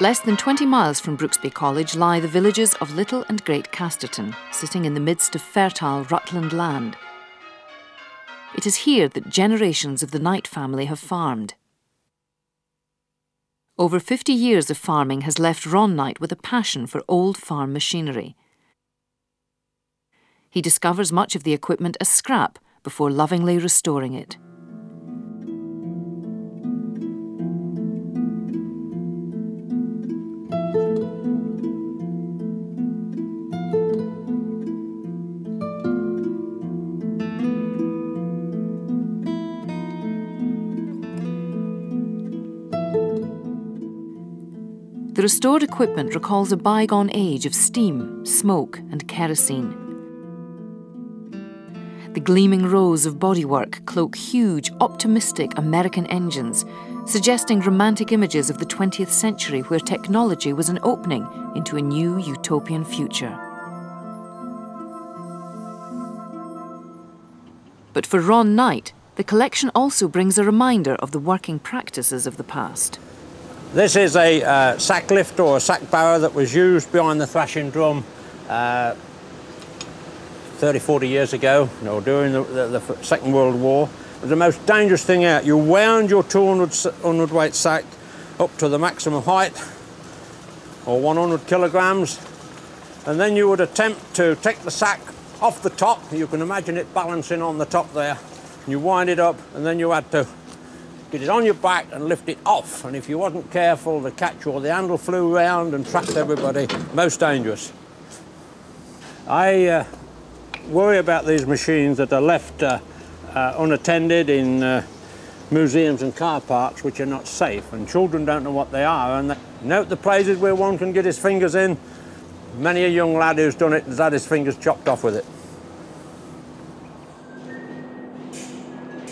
Less than 20 miles from Brooksby College lie the villages of Little and Great Casterton, sitting in the midst of fertile Rutland land. It is here that generations of the Knight family have farmed. Over 50 years of farming has left Ron Knight with a passion for old farm machinery. He discovers much of the equipment as scrap before lovingly restoring it. The restored equipment recalls a bygone age of steam, smoke, and kerosene. The gleaming rows of bodywork cloak huge, optimistic American engines, suggesting romantic images of the 20th century where technology was an opening into a new utopian future. But for Ron Knight, the collection also brings a reminder of the working practices of the past. This is a uh, sack lift or a sack barrow that was used behind the thrashing drum uh, 30, 40 years ago, you know, during the, the, the, Second World War. It was the most dangerous thing out. You wound your 200, 100 weight sack up to the maximum height, or 100 kilograms, and then you would attempt to take the sack off the top. You can imagine it balancing on the top there. You wind it up, and then you had to get it on your back and lift it off. And if you wasn't careful, the catch or the handle flew round and trapped everybody. Most dangerous. I uh, worry about these machines that are left uh, uh, unattended in uh, museums and car parks which are not safe and children don't know what they are and they note the places where one can get his fingers in. Many a young lad who's done it has had his fingers chopped off with it.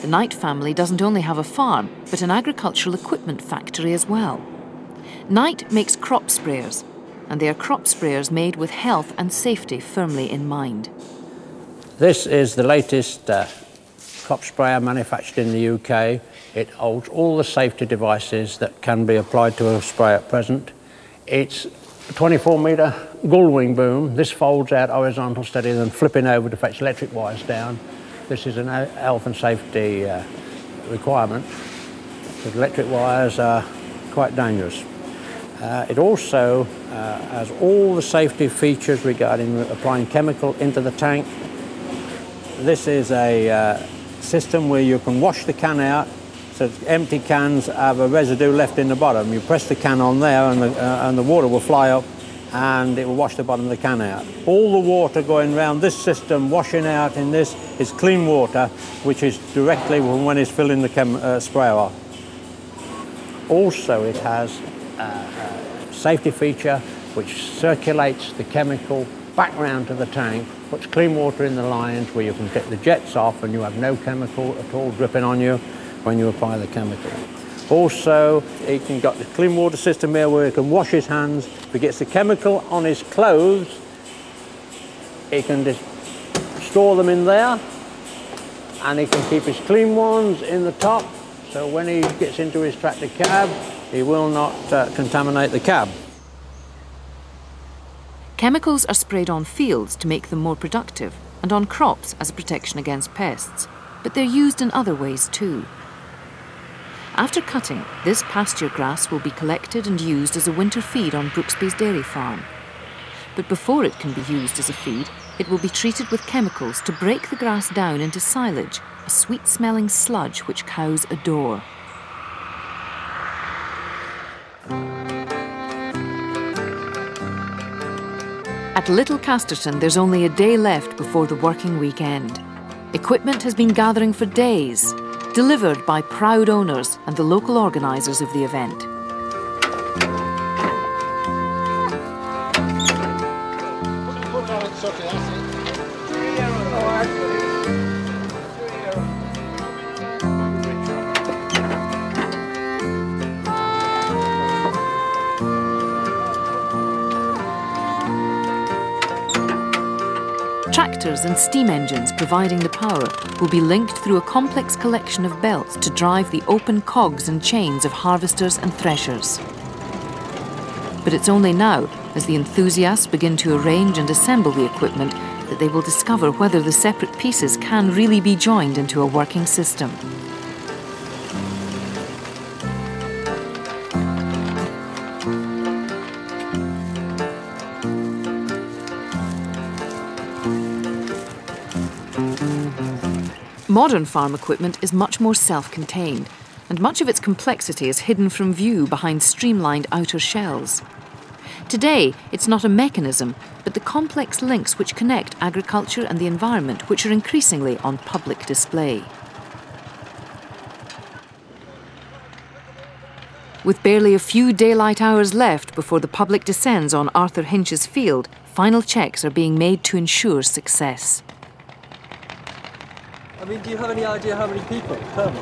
The Knight family doesn't only have a farm, but an agricultural equipment factory as well. Knight makes crop sprayers, and they are crop sprayers made with health and safety firmly in mind. This is the latest uh, crop sprayer manufactured in the UK. It holds all the safety devices that can be applied to a spray at present. It's a 24 metre gull-wing boom. This folds out horizontal steady, then flipping over to fetch electric wires down. This is an health and safety uh, requirement. Electric wires are quite dangerous. Uh, it also uh, has all the safety features regarding applying chemical into the tank. This is a uh, system where you can wash the can out so empty cans have a residue left in the bottom. You press the can on there and the, uh, and the water will fly up and it will wash the bottom of the can out. All the water going around this system, washing out in this, is clean water, which is directly when it's filling the chem, uh, sprayer. Also, it has a safety feature which circulates the chemical back round to the tank, puts clean water in the lines where you can get the jets off and you have no chemical at all dripping on you when you apply the chemical. Also, he can got the clean water system here where he can wash his hands. If he gets the chemical on his clothes, he can just store them in there and he can keep his clean ones in the top so when he gets into his tractor cab, he will not uh, contaminate the cab. Chemicals are sprayed on fields to make them more productive and on crops as a protection against pests, but they're used in other ways too. After cutting, this pasture grass will be collected and used as a winter feed on Brooksby's dairy farm. But before it can be used as a feed, it will be treated with chemicals to break the grass down into silage, a sweet smelling sludge which cows adore. At Little Casterton, there's only a day left before the working weekend. Equipment has been gathering for days, delivered by proud owners and the local organisers of the event. Tractors and steam engines providing the power will be linked through a complex collection of belts to drive the open cogs and chains of harvesters and threshers. But it's only now, as the enthusiasts begin to arrange and assemble the equipment, that they will discover whether the separate pieces can really be joined into a working system. Modern farm equipment is much more self contained, and much of its complexity is hidden from view behind streamlined outer shells. Today, it's not a mechanism, but the complex links which connect agriculture and the environment which are increasingly on public display. With barely a few daylight hours left before the public descends on Arthur Hinch's field, final checks are being made to ensure success. I mean, do you have any idea how many people come?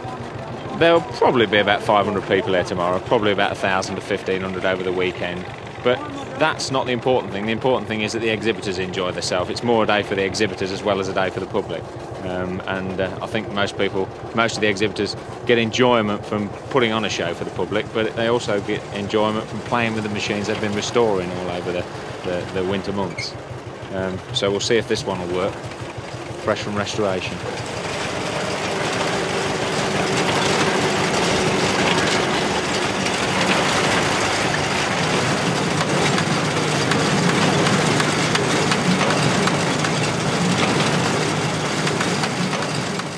There'll probably be about 500 people here tomorrow, probably about 1,000 to 1,500 over the weekend. But that's not the important thing. The important thing is that the exhibitors enjoy themselves. It's more a day for the exhibitors as well as a day for the public. Um, and uh, I think most people, most of the exhibitors get enjoyment from putting on a show for the public, but they also get enjoyment from playing with the machines they've been restoring all over the, the, the winter months. Um, so we'll see if this one will work, fresh from restoration.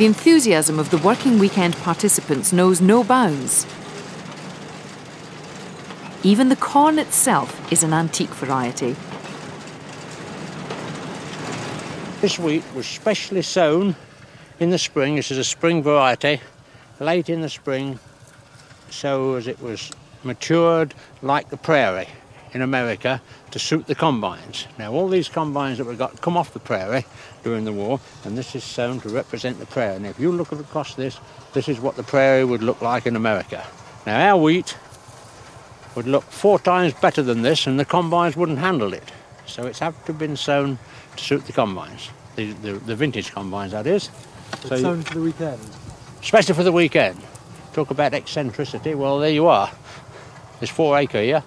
The enthusiasm of the working weekend participants knows no bounds. Even the corn itself is an antique variety. This wheat was specially sown in the spring. This is a spring variety, late in the spring, so as it was matured like the prairie in America to suit the combines. Now, all these combines that we've got come off the prairie during the war, and this is sown to represent the prairie. And if you look across this, this is what the prairie would look like in America. Now, our wheat would look four times better than this, and the combines wouldn't handle it. So it's had to have been sown to suit the combines, the, the, the vintage combines, that is. So sown you, for the weekend? Especially for the weekend. Talk about eccentricity, well, there you are. There's four acre here.